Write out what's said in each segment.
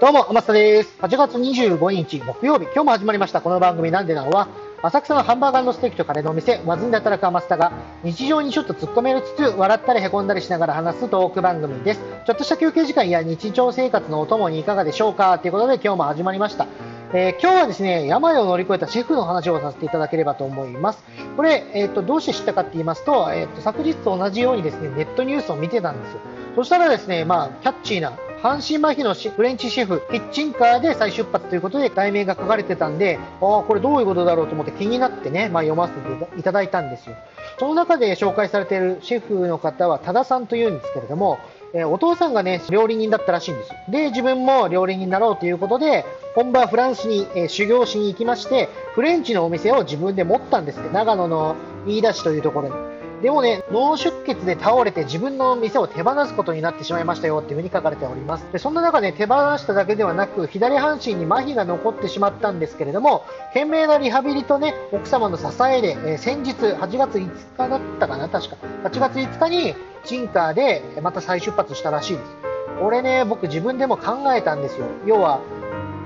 どうも、天下です。8月25日木曜日、今日も始まりました。この番組なんでなのは、浅草のハンバーガーステーキとカレーのお店、ワズンで働く天下が、日常にちょっと突っ込めるつつ、笑ったり凹んだりしながら話すトーク番組です。ちょっとした休憩時間や日常生活のお供にいかがでしょうか？ということで、今日も始まりました。えー、今日はですね、病を乗り越えたシェフの話をさせていただければと思います。これ、えっ、ー、と、どうして知ったかって言いますと、えっ、ー、と、昨日と同じようにですね、ネットニュースを見てたんですよ。そしたらですね、まあ、キャッチーな阪神麻痺のフレンチシェフ、キッチンカーで再出発ということで題名が書かれてたんで、ああ、これどういうことだろうと思って気になってね、まあ、読ませていただいたんですよ。その中で紹介されているシェフの方は多田さんというんですけれども、えー、お父さんがね、料理人だったらしいんですよ。で、自分も料理人になろうということで、本場フランスに、えー、修行しに行きまして、フレンチのお店を自分で持ったんですって。長野の飯田市というところに。でもね、脳出血で倒れて自分の店を手放すことになってしまいましたよっていうふうに書かれております。で、そんな中で手放しただけではなく、左半身に麻痺が残ってしまったんですけれども、懸命なリハビリとね、奥様の支えで、えー、先日8月5日だったかな、確か。8月5日にチンカーでまた再出発したらしいです。これね、僕自分でも考えたんですよ。要は、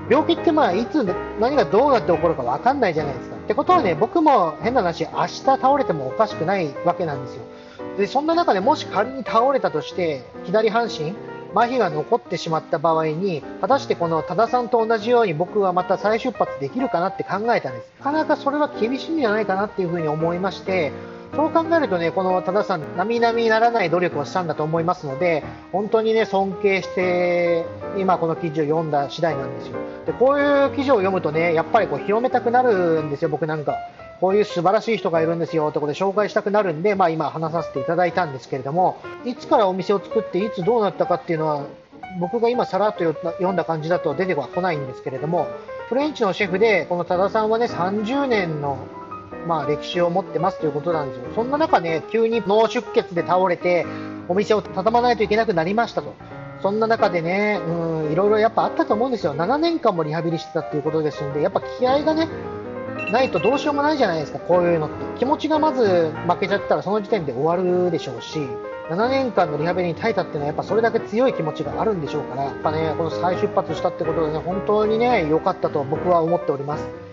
病気ってまあいつ何がどうなって起こるか分かんないじゃないですか。ってことはね、僕も変な話、明日倒れてもおかしくないわけなんですよ。で、そんな中でもし仮に倒れたとして、左半身、麻痺が残ってしまった場合に、果たしてこの多田さんと同じように僕はまた再出発できるかなって考えたんです。なかなかそれは厳しいんじゃないかなっていうふうに思いまして、そう考えるとね、この多田さん、並々ならない努力をしたんだと思いますので、本当にね、尊敬して、今この記事を読んだ次第なんですよ。で、こういう記事を読むとね、やっぱりこう広めたくなるんですよ、僕なんか。こういう素晴らしい人がいるんですよってことで紹介したくなるんで、まあ今話させていただいたんですけれども、いつからお店を作っていつどうなったかっていうのは、僕が今さらっと読んだ感じだと出てはこないんですけれども、フレンチのシェフで、この多田さんはね、30年のまあ、歴史を持ってますということなんですよ。そんな中ね、急に脳出血で倒れて、お店を畳まないといけなくなりましたと。そんな中でね、うん、いろいろやっぱあったと思うんですよ。7年間もリハビリしてたっていうことですんで、やっぱ気合がね、ないとどうしようもないじゃないですか、こういうのって。気持ちがまず負けちゃったらその時点で終わるでしょうし、7年間のリハビリに耐えたっていうのはやっぱそれだけ強い気持ちがあるんでしょうから、やっぱね、この再出発したってことでね、本当にね、良かったと僕は思っております。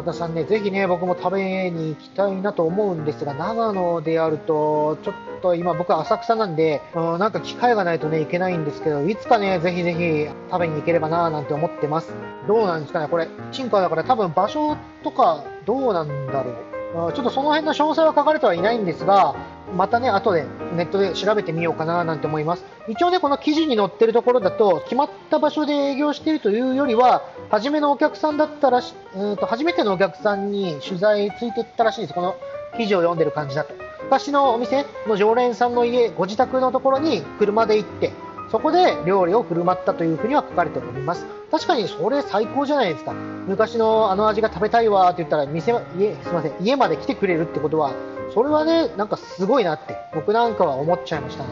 多田さんね、ぜひね、僕も食べに行きたいなと思うんですが、長野であると、ちょっと今僕浅草なんで、うん、なんか機会がないとね、行けないんですけど、いつかね、ぜひぜひ食べに行ければななんて思ってます。どうなんですかね、これ、チンカだから多分場所とかどうなんだろう。ちょっとその辺の詳細は書かれてはいないんですが、またね、後でネットで調べてみようかななんて思います。一応ね、この記事に載ってるところだと、決まった場所で営業しているというよりは、初めのお客さんだったらし、うんと初めてのお客さんに取材ついてったらしいです。この記事を読んでる感じだと。昔のお店の常連さんの家、ご自宅のところに車で行って、そこで料理を振る舞ったというふうには書かれております。確かにそれ最高じゃないですか。昔のあの味が食べたいわって言ったら、店、家、すみません、家まで来てくれるってことは、それはね、なんかすごいなって、僕なんかは思っちゃいましたね。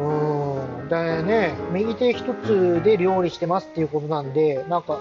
うん。でね、右手一つで料理してますっていうことなんで、なんか、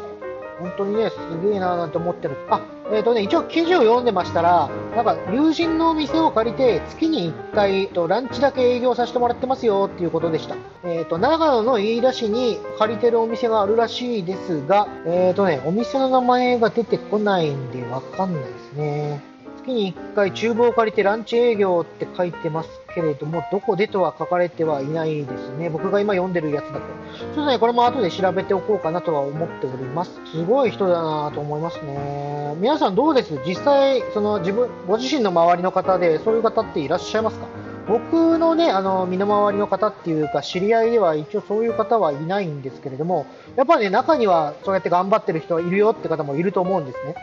本当にね、すげえなーなんて思ってる。あ、えっ、ー、とね、一応記事を読んでましたら、なんか友人の店を借りて月に1回とランチだけ営業させてもらってますよっていうことでした。えっ、ー、と、長野の飯田市に借りてるお店があるらしいですが、えっ、ー、とね、お店の名前が出てこないんでわかんないですね。月に1回厨房を借りてランチ営業って書いてますけれども、どこでとは書かれてはいないですね。僕が今読んでるやつだと。ちょっとね、これも後で調べておこうかなとは思っております。すごい人だなと思いますね。皆さんどうです？実際、その自分、ご自身の周りの方でそういう方っていらっしゃいますか？僕のね、あの、身の回りの方っていうか、知り合いでは一応そういう方はいないんですけれども、やっぱりね、中にはそうやって頑張ってる人はいるよって方もいると思うんですね。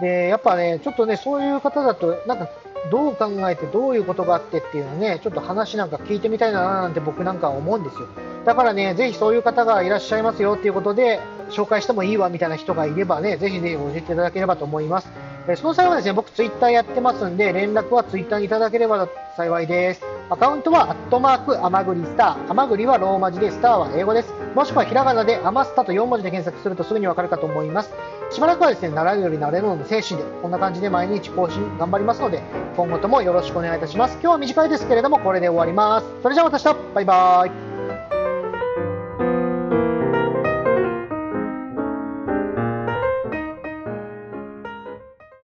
で、やっぱね、ちょっとね、そういう方だと、なんか、どう考えてどういうことがあってっていうのね、ちょっと話なんか聞いてみたいななんて僕なんか思うんですよ。だからね、ぜひそういう方がいらっしゃいますよっていうことで、紹介してもいいわみたいな人がいればね、ぜひぜひ教えていただければと思います。えその際はですね、僕ツイッターやってますんで、連絡はツイッターにいただければ幸いです。アカウントは、アットマーク、アマグリスター。アマグリはローマ字で、スターは英語です。もしくはひらがなで、アマスタと4文字で検索するとすぐにわかるかと思います。しばらくはですね、習うより慣れるので精神で、こんな感じで毎日更新頑張りますので、今後ともよろしくお願いいたします。今日は短いですけれども、これで終わります。それじゃあまた明日バイバーイ